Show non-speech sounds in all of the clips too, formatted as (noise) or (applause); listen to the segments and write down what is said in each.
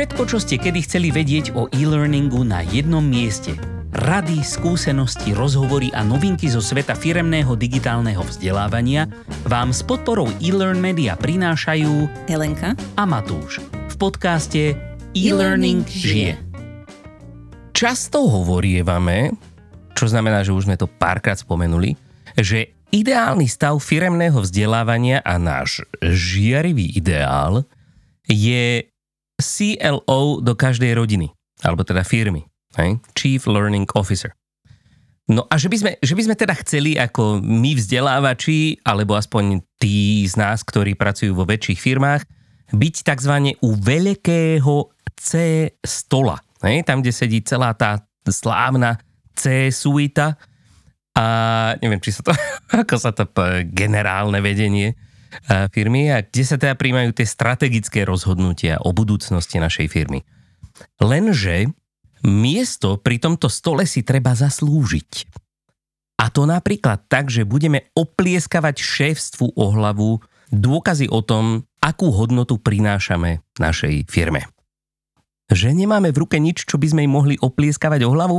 Všetko, čo ste kedy chceli vedieť o e-learningu na jednom mieste. Rady, skúsenosti, rozhovory a novinky zo sveta firemného digitálneho vzdelávania vám s podporou e-learn media prinášajú Helenka a Matúš v podcaste E-Learning žije. Často hovorievame, čo znamená, že už sme to párkrát spomenuli, že ideálny stav firemného vzdelávania a náš žiarivý ideál je CLO do každej rodiny, alebo teda firmy. Hej? Chief Learning Officer. No a že by, sme, že by sme teda chceli ako my vzdelávači, alebo aspoň tí z nás, ktorí pracujú vo väčších firmách, byť tzv. u veľkého C stola. Hej? Tam, kde sedí celá tá slávna C suita a neviem, či sa to, (laughs) ako sa to generálne vedenie firmy a kde sa teda príjmajú tie strategické rozhodnutia o budúcnosti našej firmy. Lenže miesto pri tomto stole si treba zaslúžiť. A to napríklad tak, že budeme oplieskavať šéfstvu o hlavu dôkazy o tom, akú hodnotu prinášame našej firme. Že nemáme v ruke nič, čo by sme im mohli oplieskavať o hlavu?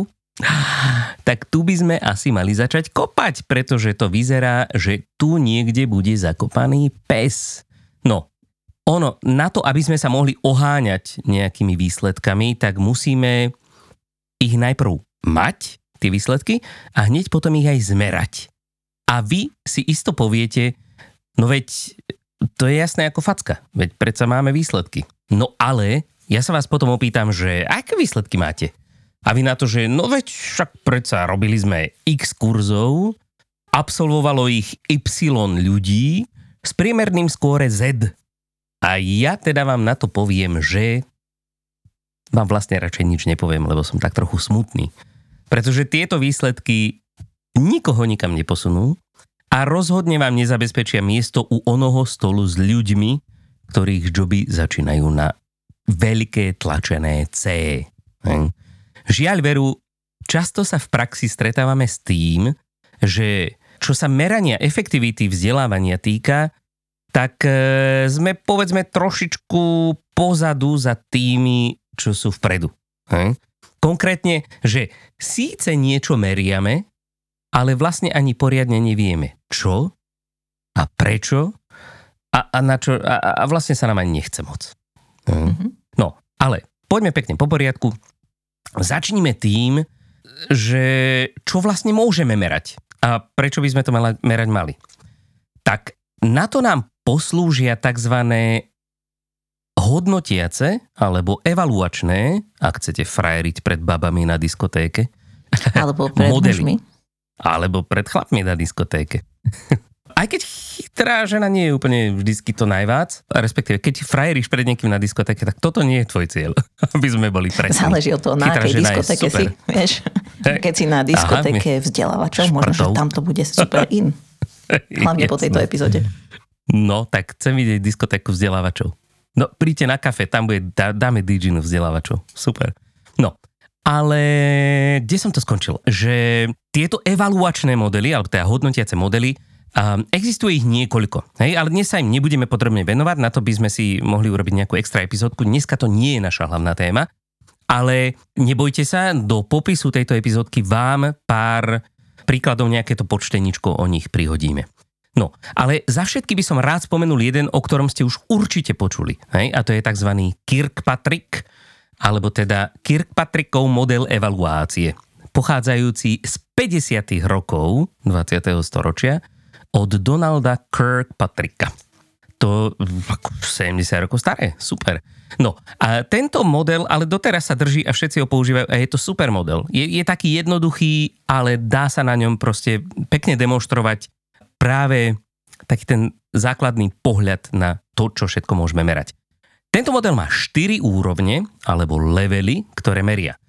Tak tu by sme asi mali začať kopať, pretože to vyzerá, že tu niekde bude zakopaný pes. No, ono, na to, aby sme sa mohli oháňať nejakými výsledkami, tak musíme ich najprv mať, tie výsledky, a hneď potom ich aj zmerať. A vy si isto poviete, no veď to je jasné ako facka, veď predsa máme výsledky. No ale ja sa vás potom opýtam, že aké výsledky máte? A vy na to, že no veď však predsa robili sme x kurzov, absolvovalo ich y ľudí s priemerným skóre Z. A ja teda vám na to poviem, že vám vlastne radšej nič nepoviem, lebo som tak trochu smutný. Pretože tieto výsledky nikoho nikam neposunú a rozhodne vám nezabezpečia miesto u onoho stolu s ľuďmi, ktorých joby začínajú na veľké tlačené C. Žiaľ veru, často sa v praxi stretávame s tým, že čo sa merania efektivity vzdelávania týka, tak e, sme povedzme trošičku pozadu za tými čo sú vpredu. Hej? Konkrétne, že síce niečo meriame, ale vlastne ani poriadne nevieme, čo a prečo a, a, na čo, a, a vlastne sa nám ani nechce moc. Mm-hmm. No, ale poďme pekne po poriadku. Začníme tým, že čo vlastne môžeme merať a prečo by sme to mala, merať mali. Tak na to nám poslúžia tzv hodnotiace alebo evaluačné, ak chcete frajeriť pred babami na diskotéke. Alebo pred modely. mužmi. Alebo pred chlapmi na diskotéke. (laughs) Aj keď chytrá žena nie je úplne vždycky to najvác, respektíve keď frajeríš pred niekým na diskotéke, tak toto nie je tvoj cieľ, (laughs) aby sme boli presní. Záleží od toho, na akej diskotéke si. Vieš, keď si na diskotéke vzdelávačov, možno, že tam to bude super in. (laughs) Hlavne po tejto epizóde. No, tak chcem vidieť diskotéku vzdelávačov. No, príďte na kafe, tam bude, dá, dáme DJinu vzdelávačov. Super. No, ale kde som to skončil? Že tieto evaluačné modely, alebo teda hodnotiace modely, um, existuje ich niekoľko. Hej? Ale dnes sa im nebudeme podrobne venovať, na to by sme si mohli urobiť nejakú extra epizódku. Dneska to nie je naša hlavná téma, ale nebojte sa, do popisu tejto epizódky vám pár príkladov nejaké to počteničko o nich prihodíme. No, ale za všetky by som rád spomenul jeden, o ktorom ste už určite počuli. Hej? A to je tzv. Kirkpatrick, alebo teda Kirkpatrickov model evaluácie, pochádzajúci z 50. rokov 20. storočia od Donalda Kirkpatricka. To 70 rokov staré, super. No a tento model ale doteraz sa drží a všetci ho používajú a je to super model. Je, je taký jednoduchý, ale dá sa na ňom proste pekne demonstrovať práve taký ten základný pohľad na to, čo všetko môžeme merať. Tento model má 4 úrovne, alebo levely, ktoré meria.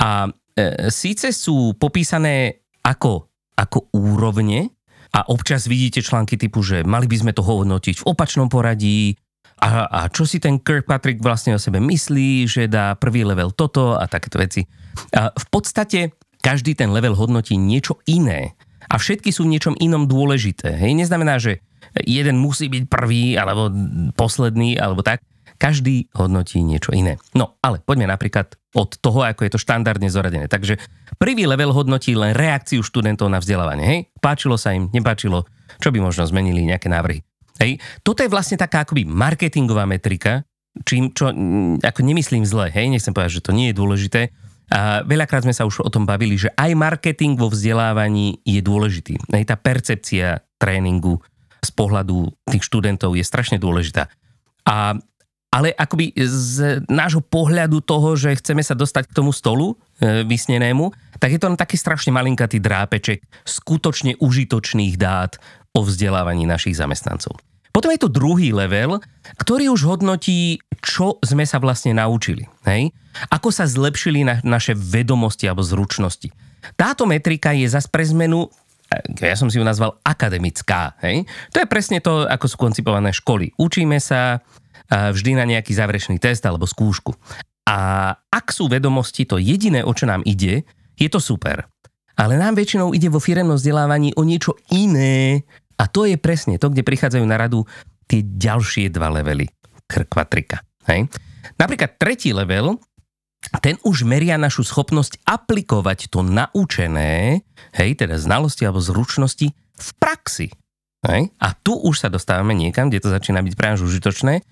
A e, síce sú popísané ako, ako úrovne, a občas vidíte články typu, že mali by sme to hodnotiť v opačnom poradí, a, a čo si ten Kirkpatrick vlastne o sebe myslí, že dá prvý level toto a takéto veci. A v podstate každý ten level hodnotí niečo iné a všetky sú v niečom inom dôležité. Hej, neznamená, že jeden musí byť prvý alebo posledný alebo tak. Každý hodnotí niečo iné. No, ale poďme napríklad od toho, ako je to štandardne zoradené. Takže prvý level hodnotí len reakciu študentov na vzdelávanie. Hej? Páčilo sa im, nepáčilo, čo by možno zmenili nejaké návrhy. Hej? Toto je vlastne taká akoby marketingová metrika, čím, čo ako nemyslím zle, hej, nechcem povedať, že to nie je dôležité. A veľakrát sme sa už o tom bavili, že aj marketing vo vzdelávaní je dôležitý. Hej, tá percepcia tréningu z pohľadu tých študentov je strašne dôležitá. A ale akoby z nášho pohľadu toho, že chceme sa dostať k tomu stolu e, vysnenému, tak je to len taký strašne malinkatý drápeček skutočne užitočných dát o vzdelávaní našich zamestnancov. Potom je tu druhý level, ktorý už hodnotí, čo sme sa vlastne naučili. Hej? Ako sa zlepšili na, naše vedomosti alebo zručnosti. Táto metrika je zase pre zmenu ja som si ju nazval akademická. Hej? To je presne to, ako sú koncipované školy. Učíme sa, vždy na nejaký záverečný test alebo skúšku. A ak sú vedomosti to jediné, o čo nám ide, je to super. Ale nám väčšinou ide vo firemnom vzdelávaní o niečo iné a to je presne to, kde prichádzajú na radu tie ďalšie dva levely kvatrika. Hej? Napríklad tretí level, ten už meria našu schopnosť aplikovať to naučené, hej, teda znalosti alebo zručnosti v praxi. Hej? A tu už sa dostávame niekam, kde to začína byť práve užitočné,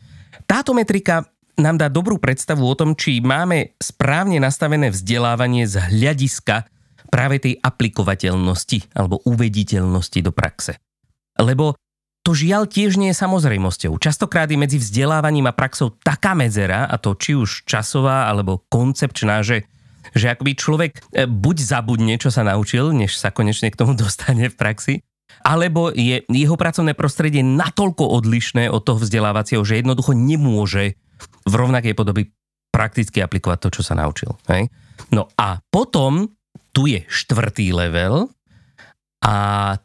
táto metrika nám dá dobrú predstavu o tom, či máme správne nastavené vzdelávanie z hľadiska práve tej aplikovateľnosti alebo uvediteľnosti do praxe. Lebo to žiaľ tiež nie je samozrejmosťou. Častokrát je medzi vzdelávaním a praxou taká medzera, a to či už časová alebo koncepčná, že, že akoby človek e, buď zabudne, čo sa naučil, než sa konečne k tomu (laughs) dostane v praxi, alebo je jeho pracovné prostredie natoľko odlišné od toho vzdelávacieho, že jednoducho nemôže v rovnakej podobe prakticky aplikovať to, čo sa naučil. Hej? No a potom tu je štvrtý level a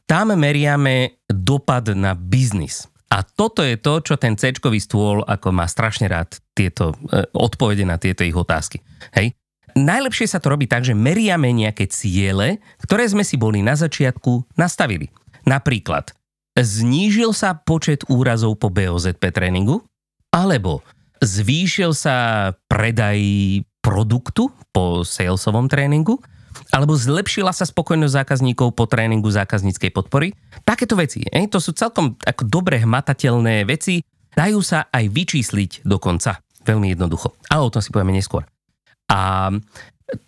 tam meriame dopad na biznis. A toto je to, čo ten c stôl ako má strašne rád tieto e, odpovede na tieto ich otázky. Hej? Najlepšie sa to robí tak, že meriame nejaké ciele, ktoré sme si boli na začiatku nastavili. Napríklad, znížil sa počet úrazov po BOZP tréningu, alebo zvýšil sa predaj produktu po salesovom tréningu, alebo zlepšila sa spokojnosť zákazníkov po tréningu zákazníckej podpory. Takéto veci, eh? to sú celkom ako dobre hmatateľné veci, dajú sa aj vyčísliť dokonca. Veľmi jednoducho. Ale o tom si povieme neskôr. A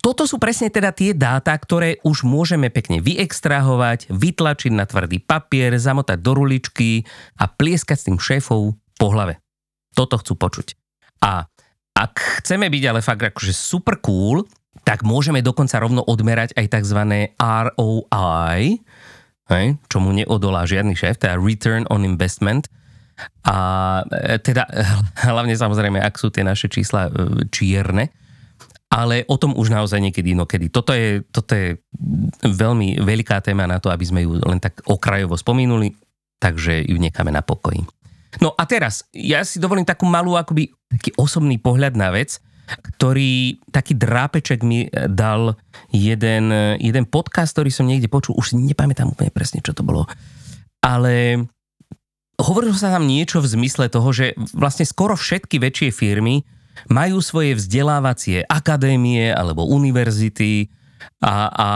toto sú presne teda tie dáta, ktoré už môžeme pekne vyextrahovať, vytlačiť na tvrdý papier, zamotať do ruličky a plieskať s tým šéfov po hlave. Toto chcú počuť. A ak chceme byť ale fakt akože super cool, tak môžeme dokonca rovno odmerať aj tzv. ROI, hej, čomu neodolá žiadny šéf, teda Return on Investment. A e, teda (laughs) hlavne samozrejme, ak sú tie naše čísla e, čierne, ale o tom už naozaj niekedy inokedy. Toto je, toto je veľmi veľká téma na to, aby sme ju len tak okrajovo spomínuli, takže ju necháme na pokoji. No a teraz, ja si dovolím takú malú, akoby taký osobný pohľad na vec, ktorý, taký drápeček mi dal jeden, jeden podcast, ktorý som niekde počul, už si nepamätám úplne presne, čo to bolo, ale hovorilo sa tam niečo v zmysle toho, že vlastne skoro všetky väčšie firmy majú svoje vzdelávacie akadémie alebo univerzity a, a,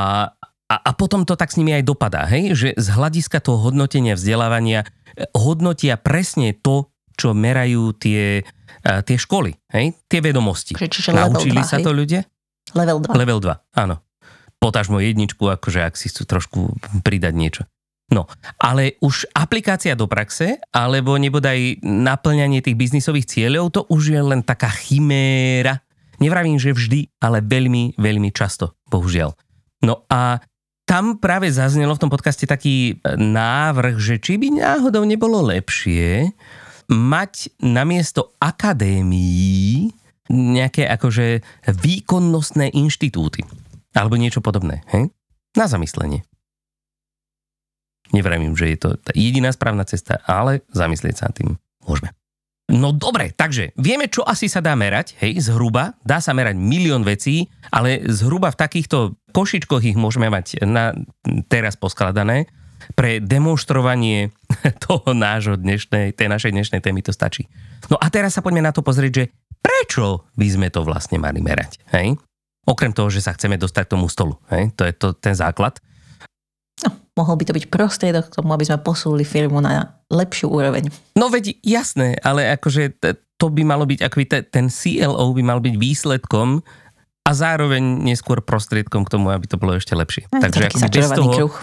a, a potom to tak s nimi aj dopadá, hej? že z hľadiska toho hodnotenia vzdelávania eh, hodnotia presne to, čo merajú tie, uh, tie školy, hej? tie vedomosti. Čiže Naučili 2, sa hej? to ľudia? Level 2. Level 2, áno. Potažmo jedničku, akože ak si chcú trošku pridať niečo. No, ale už aplikácia do praxe, alebo nebodaj naplňanie tých biznisových cieľov, to už je len taká chiméra. Nevravím, že vždy, ale veľmi, veľmi často, bohužiaľ. No a tam práve zaznelo v tom podcaste taký návrh, že či by náhodou nebolo lepšie mať namiesto akadémií nejaké akože výkonnostné inštitúty. Alebo niečo podobné. Hej? Na zamyslenie. Nevravím, že je to tá jediná správna cesta, ale zamyslieť sa nad tým môžeme. No dobre, takže vieme, čo asi sa dá merať, hej, zhruba, dá sa merať milión vecí, ale zhruba v takýchto košičkoch ich môžeme mať na, teraz poskladané. Pre demonstrovanie (laughs) toho nášho dnešnej, tej našej dnešnej témy to stačí. No a teraz sa poďme na to pozrieť, že prečo by sme to vlastne mali merať. Hej? Okrem toho, že sa chceme dostať k tomu stolu. Hej? To je to, ten základ. Mohol by to byť prostriedok k tomu, aby sme posúli firmu na lepšiu úroveň. No veď jasné, ale akože to by malo byť, akoby ten CLO by mal byť výsledkom a zároveň neskôr prostriedkom k tomu, aby to bolo ešte lepšie. No, Takže akoby bez toho, kruh.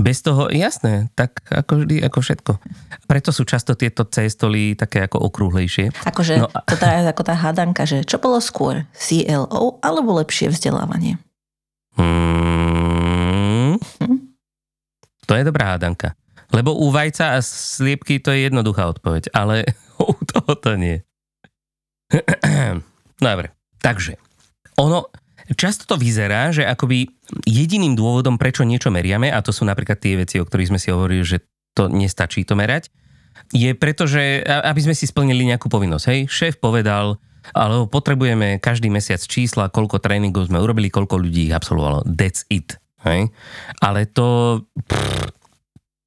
Bez toho, jasné, tak ako vždy, ako všetko. Preto sú často tieto cestoly také ako okrúhlejšie. Akože no, to tá, ako tá hádanka, že čo bolo skôr, CLO alebo lepšie vzdelávanie? Hmm, hm? To je dobrá hádanka. Lebo u vajca a sliepky to je jednoduchá odpoveď, ale (laughs) u toho to nie. (clears throat) Dobre, takže ono, Často to vyzerá, že akoby jediným dôvodom, prečo niečo meriame, a to sú napríklad tie veci, o ktorých sme si hovorili, že to nestačí to merať, je preto, že aby sme si splnili nejakú povinnosť. Hej, šéf povedal, alebo potrebujeme každý mesiac čísla, koľko tréningov sme urobili, koľko ľudí ich absolvovalo. That's it. Hej? Ale to, pff,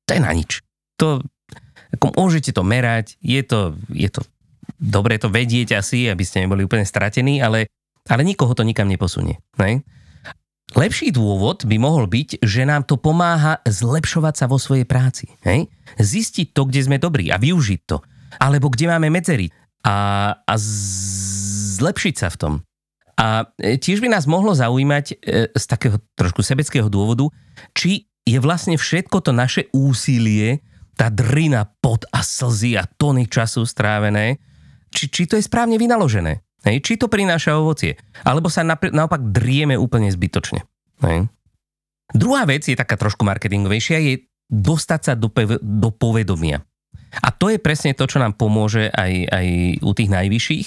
to je na nič. To, ako môžete to merať, je to, je to dobre to vedieť asi, aby ste neboli úplne stratení, ale ale nikoho to nikam neposunie. Ne? Lepší dôvod by mohol byť, že nám to pomáha zlepšovať sa vo svojej práci. Hej? Zistiť to, kde sme dobrí a využiť to. Alebo kde máme medzery a, a zlepšiť sa v tom. A e, tiež by nás mohlo zaujímať e, z takého trošku sebeckého dôvodu, či je vlastne všetko to naše úsilie, tá drina, pot a slzy a tony času strávené, či, či to je správne vynaložené. Hej, či to prináša ovocie, alebo sa naopak drieme úplne zbytočne. Hej. Druhá vec je taká trošku marketingovejšia, je dostať sa do, do povedomia. A to je presne to, čo nám pomôže aj, aj u tých najvyšších.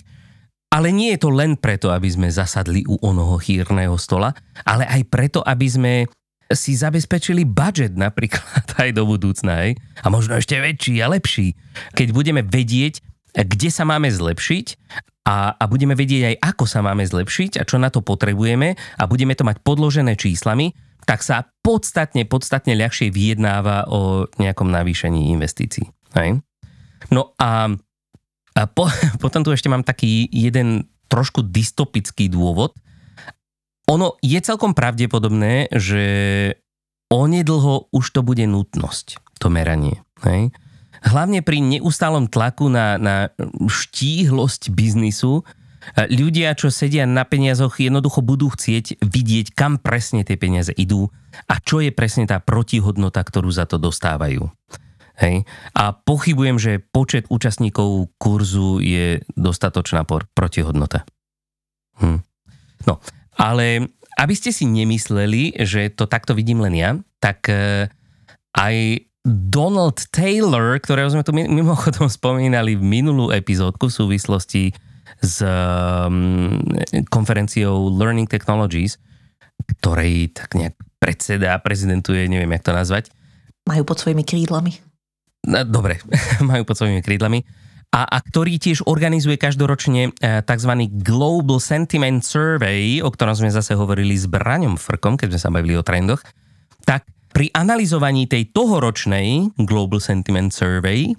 Ale nie je to len preto, aby sme zasadli u onoho chýrneho stola, ale aj preto, aby sme si zabezpečili budget napríklad (laughs) aj do budúcna. Hej? A možno ešte väčší a lepší. Keď budeme vedieť, kde sa máme zlepšiť a, a budeme vedieť aj, ako sa máme zlepšiť a čo na to potrebujeme a budeme to mať podložené číslami, tak sa podstatne, podstatne ľahšie vyjednáva o nejakom navýšení investícií. Hej? No a, a po, (laughs) potom tu ešte mám taký jeden trošku dystopický dôvod. Ono je celkom pravdepodobné, že onedlho už to bude nutnosť, to meranie. Hej? hlavne pri neustálom tlaku na, na štíhlosť biznisu, ľudia, čo sedia na peniazoch, jednoducho budú chcieť vidieť, kam presne tie peniaze idú a čo je presne tá protihodnota, ktorú za to dostávajú. Hej. A pochybujem, že počet účastníkov kurzu je dostatočná por- protihodnota. Hm. No, ale aby ste si nemysleli, že to takto vidím len ja, tak uh, aj Donald Taylor, ktorého sme tu mimochodom spomínali v minulú epizódku v súvislosti s um, konferenciou Learning Technologies, ktorej tak nejak predseda, prezidentuje, neviem, jak to nazvať. Majú pod svojimi krídlami. Dobre, (laughs) majú pod svojimi krídlami. A, a ktorý tiež organizuje každoročne eh, tzv. Global Sentiment Survey, o ktorom sme zase hovorili s Braňom Frkom, keď sme sa bavili o trendoch, tak pri analyzovaní tej tohoročnej Global Sentiment Survey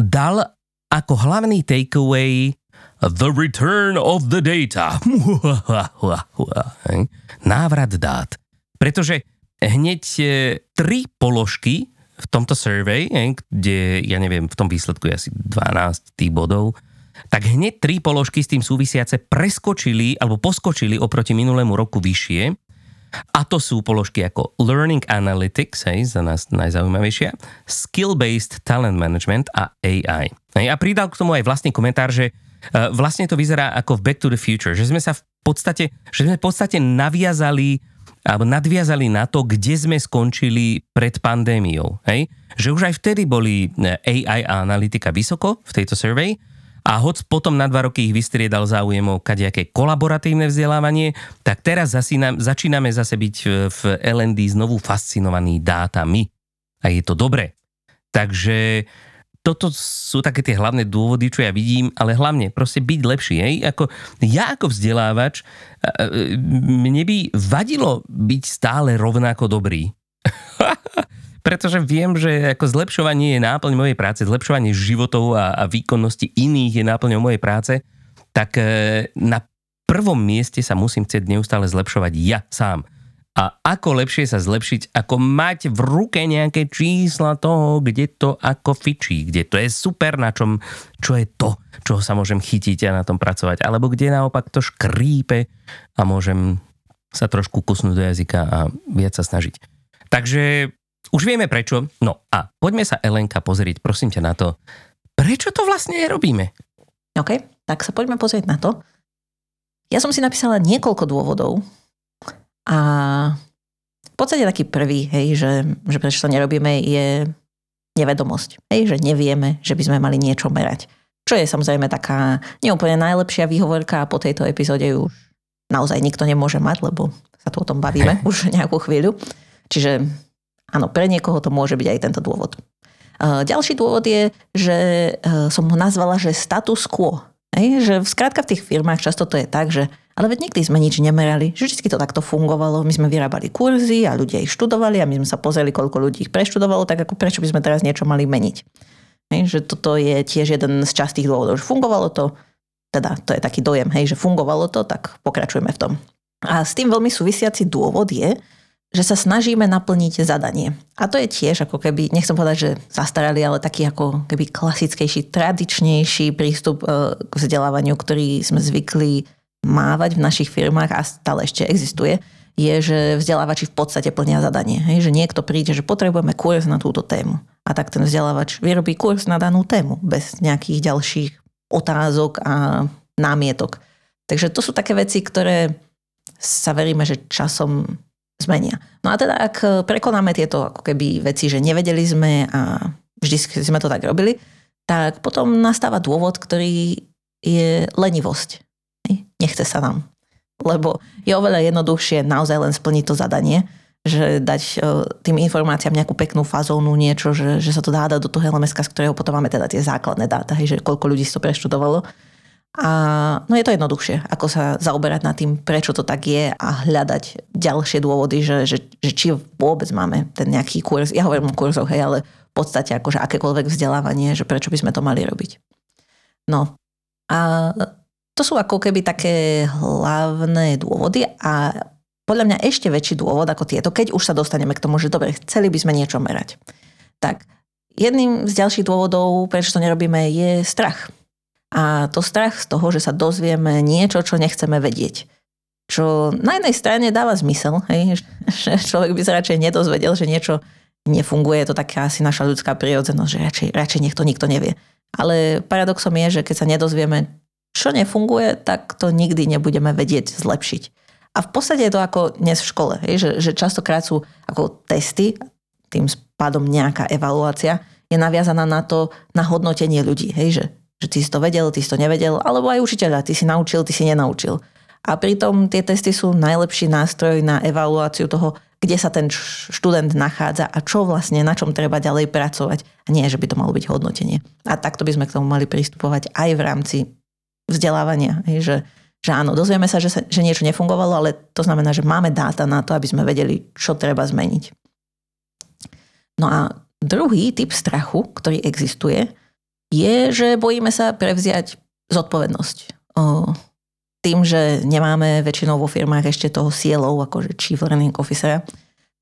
dal ako hlavný takeaway The return of the data. (laughs) Návrat dát. Pretože hneď e, tri položky v tomto survey, kde, ja neviem, v tom výsledku je asi 12 tých bodov, tak hneď tri položky s tým súvisiace preskočili alebo poskočili oproti minulému roku vyššie a to sú položky ako Learning Analytics, hej, za nás najzaujímavejšia, Skill-Based Talent Management a AI. Hej, a pridal k tomu aj vlastný komentár, že uh, vlastne to vyzerá ako v Back to the Future, že sme sa v podstate, že sme v podstate naviazali alebo nadviazali na to, kde sme skončili pred pandémiou. Hej? Že už aj vtedy boli e, AI a analytika vysoko v tejto survey, a hoď potom na dva roky ich vystriedal záujem o kadejaké kolaboratívne vzdelávanie, tak teraz zasínam, začíname zase byť v LND znovu fascinovaní dátami. A je to dobré. Takže toto sú také tie hlavné dôvody, čo ja vidím, ale hlavne proste byť lepší. Hej? Ako, ja ako vzdelávač, mne by vadilo byť stále rovnako dobrý. (laughs) pretože viem, že ako zlepšovanie je náplň mojej práce, zlepšovanie životov a, a výkonnosti iných je náplňou mojej práce, tak e, na prvom mieste sa musím chcieť neustále zlepšovať ja sám. A ako lepšie sa zlepšiť, ako mať v ruke nejaké čísla toho, kde to ako fičí, kde to je super, na čom, čo je to, čo sa môžem chytiť a na tom pracovať, alebo kde naopak to škrípe a môžem sa trošku kusnúť do jazyka a viac sa snažiť. Takže už vieme prečo. No a poďme sa Elenka pozrieť, prosím ťa na to, prečo to vlastne robíme. OK, tak sa poďme pozrieť na to. Ja som si napísala niekoľko dôvodov, a v podstate taký prvý, hej, že, že prečo to nerobíme, je nevedomosť. Hej, že nevieme, že by sme mali niečo merať. Čo je samozrejme taká neúplne najlepšia výhovorka a po tejto epizóde už naozaj nikto nemôže mať, lebo sa tu o tom bavíme už nejakú chvíľu. Čiže áno, pre niekoho to môže byť aj tento dôvod. Ďalší dôvod je, že e, som ho nazvala, že status quo. Hej, že skrátka v tých firmách často to je tak, že ale veď nikdy sme nič nemerali. Vždy to takto fungovalo. My sme vyrábali kurzy a ľudia ich študovali a my sme sa pozreli, koľko ľudí ich preštudovalo, tak ako prečo by sme teraz niečo mali meniť. Hej, že toto je tiež jeden z častých dôvodov, že fungovalo to, teda to je taký dojem, hej, že fungovalo to, tak pokračujeme v tom. A s tým veľmi súvisiaci dôvod je, že sa snažíme naplniť zadanie. A to je tiež ako keby, nechcem povedať, že zastarali, ale taký ako keby klasickejší, tradičnejší prístup e, k vzdelávaniu, ktorý sme zvykli mávať v našich firmách a stále ešte existuje, je, že vzdelávači v podstate plnia zadanie. Hej? Že niekto príde, že potrebujeme kurz na túto tému. A tak ten vzdelávač vyrobí kurz na danú tému bez nejakých ďalších otázok a námietok. Takže to sú také veci, ktoré sa veríme, že časom zmenia. No a teda ak prekonáme tieto ako keby veci, že nevedeli sme a vždy sme to tak robili, tak potom nastáva dôvod, ktorý je lenivosť. Nechce sa nám. Lebo je oveľa jednoduchšie naozaj len splniť to zadanie, že dať e, tým informáciám nejakú peknú fazónu, niečo, že, že sa to dá dať do toho LMS, z ktorého potom máme teda tie základné dáta, hej, že koľko ľudí si to preštudovalo. A no je to jednoduchšie, ako sa zaoberať nad tým, prečo to tak je a hľadať ďalšie dôvody, že, že, že či vôbec máme ten nejaký kurz. Ja hovorím o kurzoch, hej, ale v podstate akože akékoľvek vzdelávanie, že prečo by sme to mali robiť. No a to sú ako keby také hlavné dôvody a podľa mňa ešte väčší dôvod ako tieto, keď už sa dostaneme k tomu, že dobre, chceli by sme niečo merať. Tak jedným z ďalších dôvodov, prečo to nerobíme, je strach. A to strach z toho, že sa dozvieme niečo, čo nechceme vedieť. Čo na jednej strane dáva zmysel, hej, (laughs) že človek by sa radšej nedozvedel, že niečo nefunguje, je to taká asi naša ľudská prirodzenosť, že radšej, radšej nech to nikto nevie. Ale paradoxom je, že keď sa nedozvieme, čo nefunguje, tak to nikdy nebudeme vedieť zlepšiť. A v podstate je to ako dnes v škole, že, že častokrát sú ako testy, tým pádom nejaká evaluácia je naviazaná na to, na hodnotenie ľudí. Hej, že, že ty si to vedel, ty si to nevedel, alebo aj učiteľa, ty si naučil, ty si nenaučil. A pritom tie testy sú najlepší nástroj na evaluáciu toho, kde sa ten študent nachádza a čo vlastne, na čom treba ďalej pracovať. A nie, že by to malo byť hodnotenie. A takto by sme k tomu mali pristupovať aj v rámci vzdelávania. Hej, že, že áno, dozvieme sa že, sa, že niečo nefungovalo, ale to znamená, že máme dáta na to, aby sme vedeli, čo treba zmeniť. No a druhý typ strachu, ktorý existuje, je, že bojíme sa prevziať zodpovednosť. O, tým, že nemáme väčšinou vo firmách ešte toho sielov, akože Chief Learning Officer,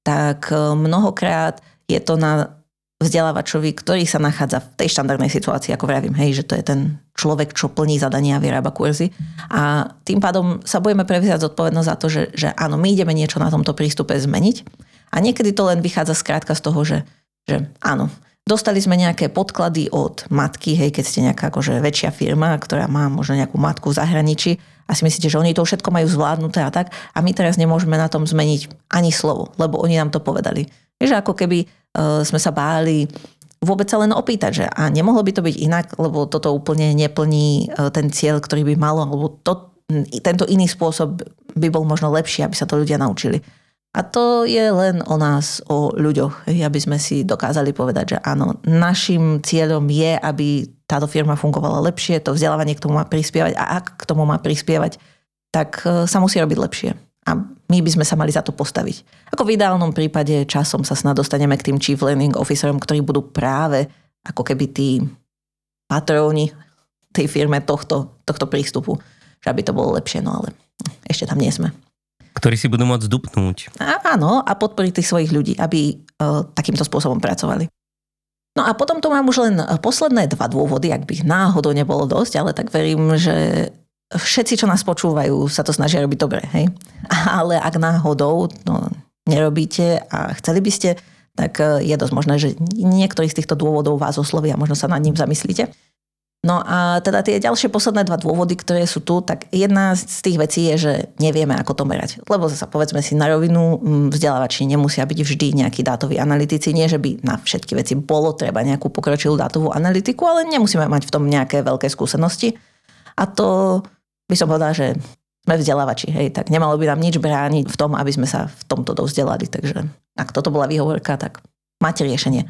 tak mnohokrát je to na vzdelávačovi, ktorý sa nachádza v tej štandardnej situácii, ako vravím, hej, že to je ten človek, čo plní zadania a vyrába kurzy. A tým pádom sa budeme prevziať zodpovednosť za to, že, že áno, my ideme niečo na tomto prístupe zmeniť. A niekedy to len vychádza skrátka z toho, že, že áno, Dostali sme nejaké podklady od matky, hej, keď ste nejaká akože väčšia firma, ktorá má možno nejakú matku v zahraničí a si myslíte, že oni to všetko majú zvládnuté a tak a my teraz nemôžeme na tom zmeniť ani slovo, lebo oni nám to povedali. Že ako keby uh, sme sa báli vôbec sa len opýtať, že a nemohlo by to byť inak, lebo toto úplne neplní uh, ten cieľ, ktorý by malo, alebo to, tento iný spôsob by bol možno lepší, aby sa to ľudia naučili. A to je len o nás, o ľuďoch, aby sme si dokázali povedať, že áno, našim cieľom je, aby táto firma fungovala lepšie, to vzdelávanie k tomu má prispievať a ak k tomu má prispievať, tak uh, sa musí robiť lepšie. A my by sme sa mali za to postaviť. Ako v ideálnom prípade časom sa snad dostaneme k tým Chief Learning Officerom, ktorí budú práve ako keby tí patróni tej firme tohto, tohto prístupu, že aby to bolo lepšie, no ale ešte tam nie sme. Ktorí si budú môcť dupnúť. Áno, a podporiť tých svojich ľudí, aby uh, takýmto spôsobom pracovali. No a potom tu mám už len posledné dva dôvody, ak by náhodou nebolo dosť, ale tak verím, že všetci, čo nás počúvajú, sa to snažia robiť dobre, hej. (laughs) Ale ak náhodou no, nerobíte a chceli by ste, tak e, je dosť možné, že niektorý z týchto dôvodov vás osloví a možno sa nad ním zamyslíte. No a teda tie ďalšie posledné dva dôvody, ktoré sú tu, tak jedna z tých vecí je, že nevieme, ako to merať. Lebo zase povedzme si na rovinu, vzdelávači nemusia byť vždy nejakí dátoví analytici. Nie, že by na všetky veci bolo treba nejakú pokročilú dátovú analytiku, ale nemusíme mať v tom nejaké veľké skúsenosti. A to by som povedala, že sme vzdelávači, hej, tak nemalo by nám nič brániť v tom, aby sme sa v tomto dovzdelali. Takže ak toto bola výhovorka, tak máte riešenie.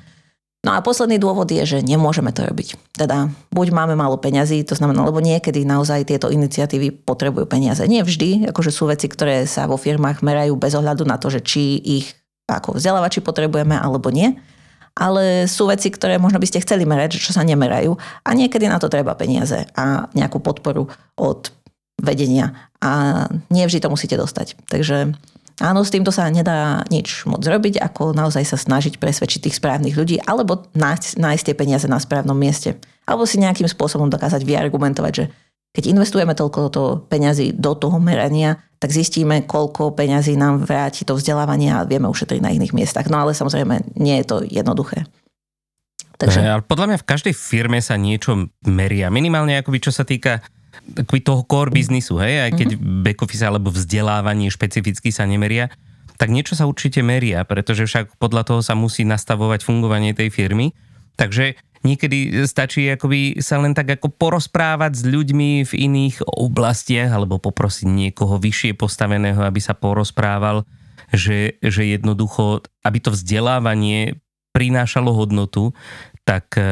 No a posledný dôvod je, že nemôžeme to robiť. Teda buď máme málo peňazí, to znamená, lebo niekedy naozaj tieto iniciatívy potrebujú peniaze. Nie vždy, akože sú veci, ktoré sa vo firmách merajú bez ohľadu na to, že či ich ako vzdelávači potrebujeme alebo nie. Ale sú veci, ktoré možno by ste chceli merať, čo sa nemerajú a niekedy na to treba peniaze a nejakú podporu od vedenia a nie to musíte dostať. Takže áno, s týmto sa nedá nič moc zrobiť, ako naozaj sa snažiť presvedčiť tých správnych ľudí alebo nájsť, nájsť tie peniaze na správnom mieste. Alebo si nejakým spôsobom dokázať vyargumentovať, že keď investujeme toľko to peňazí do toho merania, tak zistíme, koľko peňazí nám vráti to vzdelávanie a vieme ušetriť na iných miestach. No ale samozrejme, nie je to jednoduché. Takže... Ale podľa mňa v každej firme sa niečo meria. Minimálne akoby čo sa týka takový toho core biznisu, hej, aj keď mm-hmm. back office alebo vzdelávanie špecificky sa nemeria, tak niečo sa určite meria, pretože však podľa toho sa musí nastavovať fungovanie tej firmy. Takže niekedy stačí akoby sa len tak ako porozprávať s ľuďmi v iných oblastiach alebo poprosiť niekoho vyššie postaveného, aby sa porozprával, že, že jednoducho, aby to vzdelávanie prinášalo hodnotu, tak e,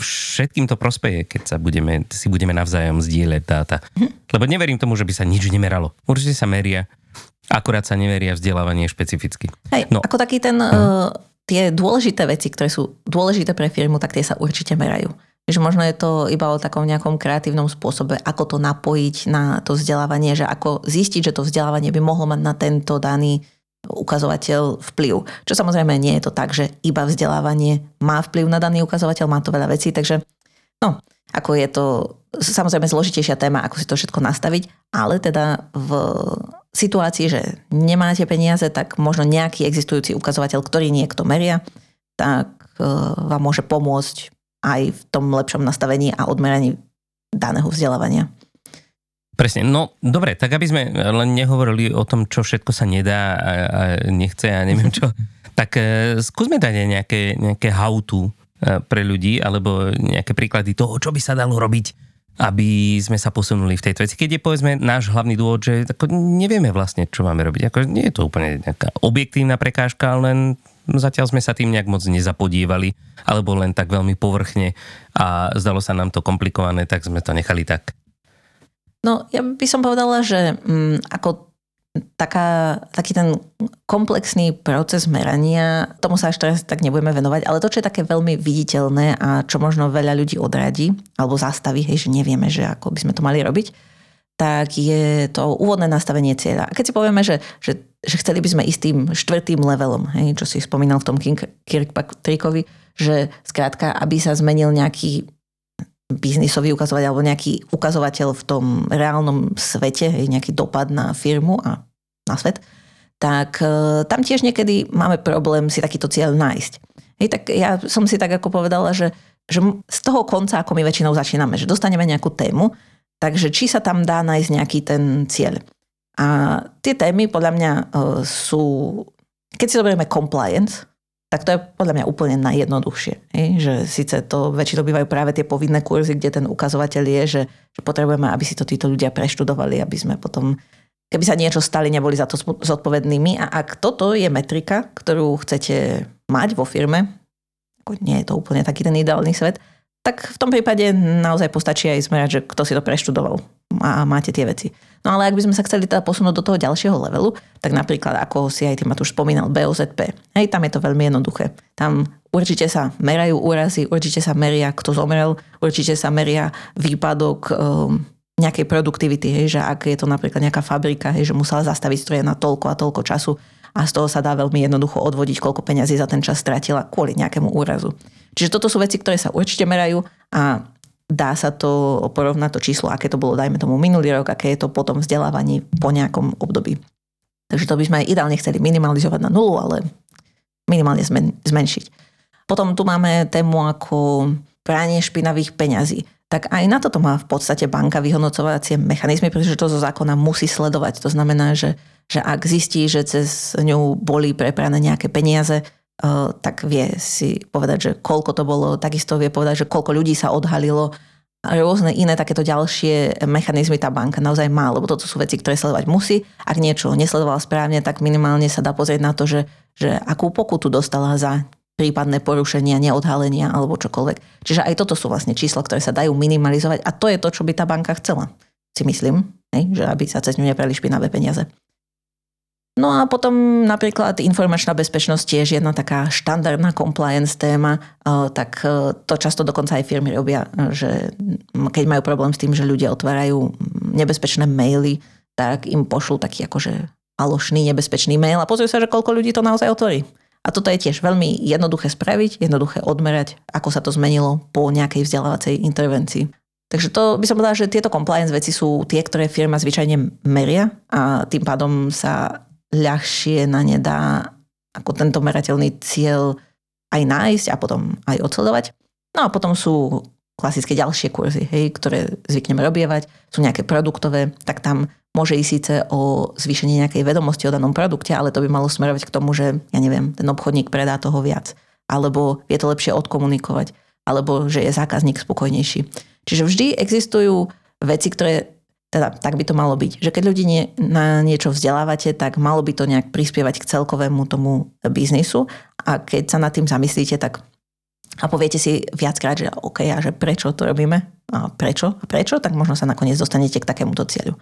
všetkým to prospeje, keď sa budeme, si budeme navzájom zdieľať dáta. Lebo neverím tomu, že by sa nič nemeralo. Určite sa meria, akurát sa neveria vzdelávanie špecificky. Hej, no. ako taký ten, uh, tie dôležité veci, ktoré sú dôležité pre firmu, tak tie sa určite merajú. Že možno je to iba o takom nejakom kreatívnom spôsobe, ako to napojiť na to vzdelávanie, že ako zistiť, že to vzdelávanie by mohlo mať na tento daný ukazovateľ vplyv. Čo samozrejme nie je to tak, že iba vzdelávanie má vplyv na daný ukazovateľ, má to veľa vecí, takže no, ako je to samozrejme zložitejšia téma, ako si to všetko nastaviť, ale teda v situácii, že nemáte peniaze, tak možno nejaký existujúci ukazovateľ, ktorý niekto meria, tak e, vám môže pomôcť aj v tom lepšom nastavení a odmeraní daného vzdelávania. Presne, no dobre, tak aby sme len nehovorili o tom, čo všetko sa nedá a, a nechce a neviem čo, (laughs) tak e, skúsme dať aj nejaké, nejaké how-to e, pre ľudí, alebo nejaké príklady toho, čo by sa dalo robiť, aby sme sa posunuli v tejto veci. Keď je povedzme náš hlavný dôvod, že ako nevieme vlastne, čo máme robiť. Ako, nie je to úplne nejaká objektívna prekážka, len zatiaľ sme sa tým nejak moc nezapodívali, alebo len tak veľmi povrchne a zdalo sa nám to komplikované, tak sme to nechali tak. No, ja by som povedala, že mm, ako taká, taký ten komplexný proces merania, tomu sa až teraz tak nebudeme venovať, ale to, čo je také veľmi viditeľné a čo možno veľa ľudí odradí alebo zastaví, hej, že nevieme, že ako by sme to mali robiť, tak je to úvodné nastavenie cieľa. A keď si povieme, že, že, že chceli by sme ísť tým štvrtým levelom, hej, čo si spomínal v tom Kirkpatrickovi, že skrátka, aby sa zmenil nejaký biznisový ukazovateľ alebo nejaký ukazovateľ v tom reálnom svete, nejaký dopad na firmu a na svet, tak e, tam tiež niekedy máme problém si takýto cieľ nájsť. Hej, tak ja som si tak ako povedala, že, že z toho konca, ako my väčšinou začíname, že dostaneme nejakú tému, takže či sa tam dá nájsť nejaký ten cieľ. A tie témy podľa mňa e, sú, keď si zoberieme compliance, tak to je podľa mňa úplne najjednoduchšie. Že síce to väčšinou bývajú práve tie povinné kurzy, kde ten ukazovateľ je, že, že potrebujeme, aby si to títo ľudia preštudovali, aby sme potom, keby sa niečo stali, neboli za to zodpovednými. A ak toto je metrika, ktorú chcete mať vo firme, ako nie je to úplne taký ten ideálny svet, tak v tom prípade naozaj postačí aj zmerať, že kto si to preštudoval. a máte tie veci. No ale ak by sme sa chceli teda posunúť do toho ďalšieho levelu, tak napríklad ako si aj ty ma tu už spomínal, BOZP. Hej, tam je to veľmi jednoduché. Tam určite sa merajú úrazy, určite sa meria, kto zomrel, určite sa meria výpadok um, nejakej produktivity, hej, že ak je to napríklad nejaká fabrika, hej, že musela zastaviť stroje na toľko a toľko času a z toho sa dá veľmi jednoducho odvodiť, koľko peňazí za ten čas stratila kvôli nejakému úrazu. Čiže toto sú veci, ktoré sa určite merajú a dá sa to porovnať to číslo, aké to bolo, dajme tomu minulý rok, aké je to potom vzdelávaní po nejakom období. Takže to by sme aj ideálne chceli minimalizovať na nulu, ale minimálne zmen- zmenšiť. Potom tu máme tému ako pranie špinavých peňazí. Tak aj na toto má v podstate banka vyhodnocovacie mechanizmy, pretože to zo zákona musí sledovať. To znamená, že, že ak zistí, že cez ňu boli preprané nejaké peniaze, tak vie si povedať, že koľko to bolo, takisto vie povedať, že koľko ľudí sa odhalilo a rôzne iné takéto ďalšie mechanizmy tá banka naozaj má, lebo toto sú veci, ktoré sledovať musí. Ak niečo nesledovala správne, tak minimálne sa dá pozrieť na to, že, že akú pokutu dostala za prípadné porušenia, neodhalenia alebo čokoľvek. Čiže aj toto sú vlastne čísla, ktoré sa dajú minimalizovať a to je to, čo by tá banka chcela, si myslím, že aby sa cez ňu neprali špinavé peniaze. No a potom napríklad informačná bezpečnosť tiež jedna taká štandardná compliance téma, tak e, to často dokonca aj firmy robia, že keď majú problém s tým, že ľudia otvárajú nebezpečné maily, tak im pošlú taký akože alošný nebezpečný mail a pozrieť sa, že koľko ľudí to naozaj otvorí. A toto je tiež veľmi jednoduché spraviť, jednoduché odmerať, ako sa to zmenilo po nejakej vzdelávacej intervencii. Takže to by som povedala, že tieto compliance veci sú tie, ktoré firma zvyčajne meria a tým pádom sa ľahšie na ne dá ako tento merateľný cieľ aj nájsť a potom aj odsledovať. No a potom sú klasické ďalšie kurzy, hej, ktoré zvykneme robievať, sú nejaké produktové, tak tam môže ísť síce o zvýšenie nejakej vedomosti o danom produkte, ale to by malo smerovať k tomu, že ja neviem, ten obchodník predá toho viac, alebo je to lepšie odkomunikovať, alebo že je zákazník spokojnejší. Čiže vždy existujú veci, ktoré teda tak by to malo byť. Že keď ľudí nie, na niečo vzdelávate, tak malo by to nejak prispievať k celkovému tomu biznisu a keď sa nad tým zamyslíte, tak a poviete si viackrát, že OK, a že prečo to robíme? A prečo? A prečo, tak možno sa nakoniec dostanete k takémuto cieľu.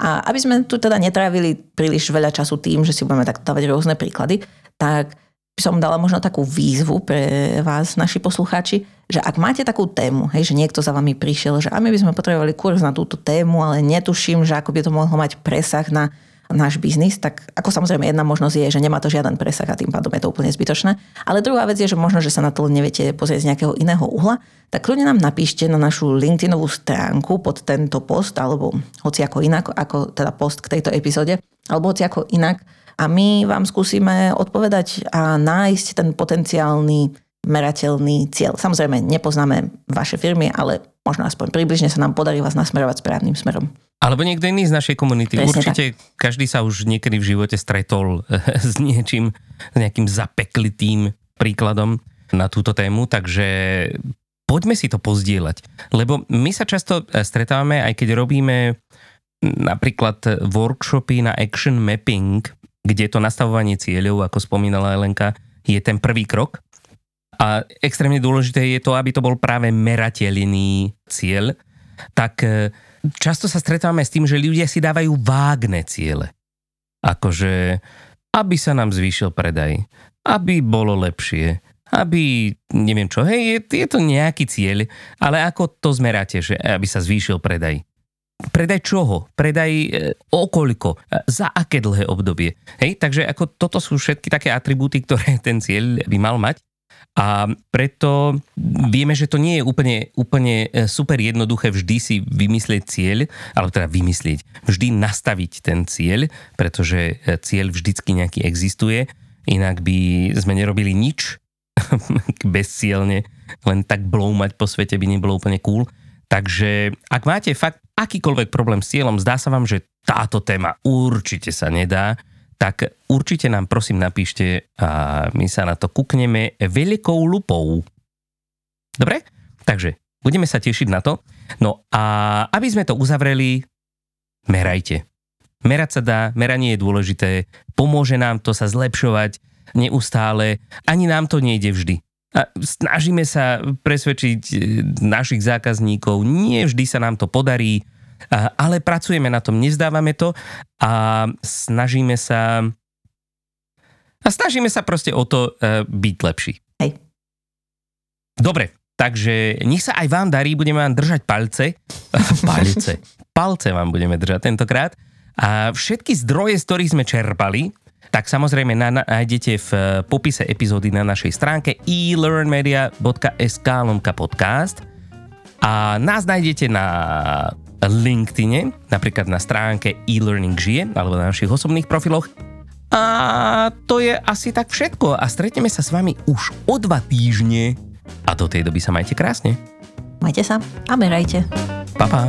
A aby sme tu teda netrávili príliš veľa času tým, že si budeme tak dávať rôzne príklady, tak by som dala možno takú výzvu pre vás, naši poslucháči, že ak máte takú tému, hej, že niekto za vami prišiel, že a my by sme potrebovali kurz na túto tému, ale netuším, že ako by to mohlo mať presah na náš biznis, tak ako samozrejme jedna možnosť je, že nemá to žiaden presah a tým pádom je to úplne zbytočné. Ale druhá vec je, že možno, že sa na to neviete pozrieť z nejakého iného uhla, tak kľudne nám napíšte na našu LinkedInovú stránku pod tento post, alebo hoci ako inak, ako teda post k tejto epizóde, alebo hoci ako inak, a my vám skúsime odpovedať a nájsť ten potenciálny merateľný cieľ. Samozrejme, nepoznáme vaše firmy, ale možno aspoň približne sa nám podarí vás nasmerovať správnym smerom. Alebo niekto iný z našej komunity. Presne Určite tak. každý sa už niekedy v živote stretol (laughs) s niečím, s nejakým zapeklitým príkladom na túto tému, takže poďme si to pozdieľať. Lebo my sa často stretávame, aj keď robíme napríklad workshopy na action mapping, kde to nastavovanie cieľov, ako spomínala Elenka, je ten prvý krok. A extrémne dôležité je to, aby to bol práve merateľný cieľ. Tak e, často sa stretávame s tým, že ľudia si dávajú vágne ciele. Akože, aby sa nám zvýšil predaj, aby bolo lepšie, aby, neviem čo, hej, je, je to nejaký cieľ, ale ako to zmeráte, že aby sa zvýšil predaj? predaj čoho? Predaj e, okoľko? E, za aké dlhé obdobie? Hej, takže ako toto sú všetky také atribúty, ktoré (laughs) ten cieľ by mal mať. A preto vieme, že to nie je úplne, úplne e, super jednoduché vždy si vymyslieť cieľ, alebo teda vymyslieť, vždy nastaviť ten cieľ, pretože cieľ vždycky nejaký existuje, inak by sme nerobili nič (laughs) bezcielne, len tak bloumať po svete by nebolo úplne cool. Takže ak máte fakt akýkoľvek problém s cieľom, zdá sa vám, že táto téma určite sa nedá, tak určite nám prosím napíšte a my sa na to kúkneme veľkou lupou. Dobre? Takže budeme sa tešiť na to. No a aby sme to uzavreli, merajte. Merať sa dá, meranie je dôležité, pomôže nám to sa zlepšovať neustále, ani nám to nejde vždy. A snažíme sa presvedčiť e, našich zákazníkov, nie vždy sa nám to podarí, ale pracujeme na tom, nevzdávame to a snažíme sa a snažíme sa proste o to uh, byť lepší. Hej. Dobre, takže nech sa aj vám darí, budeme vám držať palce. (laughs) palce. Palce vám budeme držať tentokrát. A všetky zdroje, z ktorých sme čerpali, tak samozrejme nájdete v eh, popise epizódy na našej stránke elearnmedia.sk lomka podcast a nás nájdete na LinkedIne, napríklad na stránke e-learning žije alebo na našich osobných profiloch a to je asi tak všetko a stretneme sa s vami už o dva týždne a do tej doby sa majte krásne. Majte sa a merajte. Pa, pa.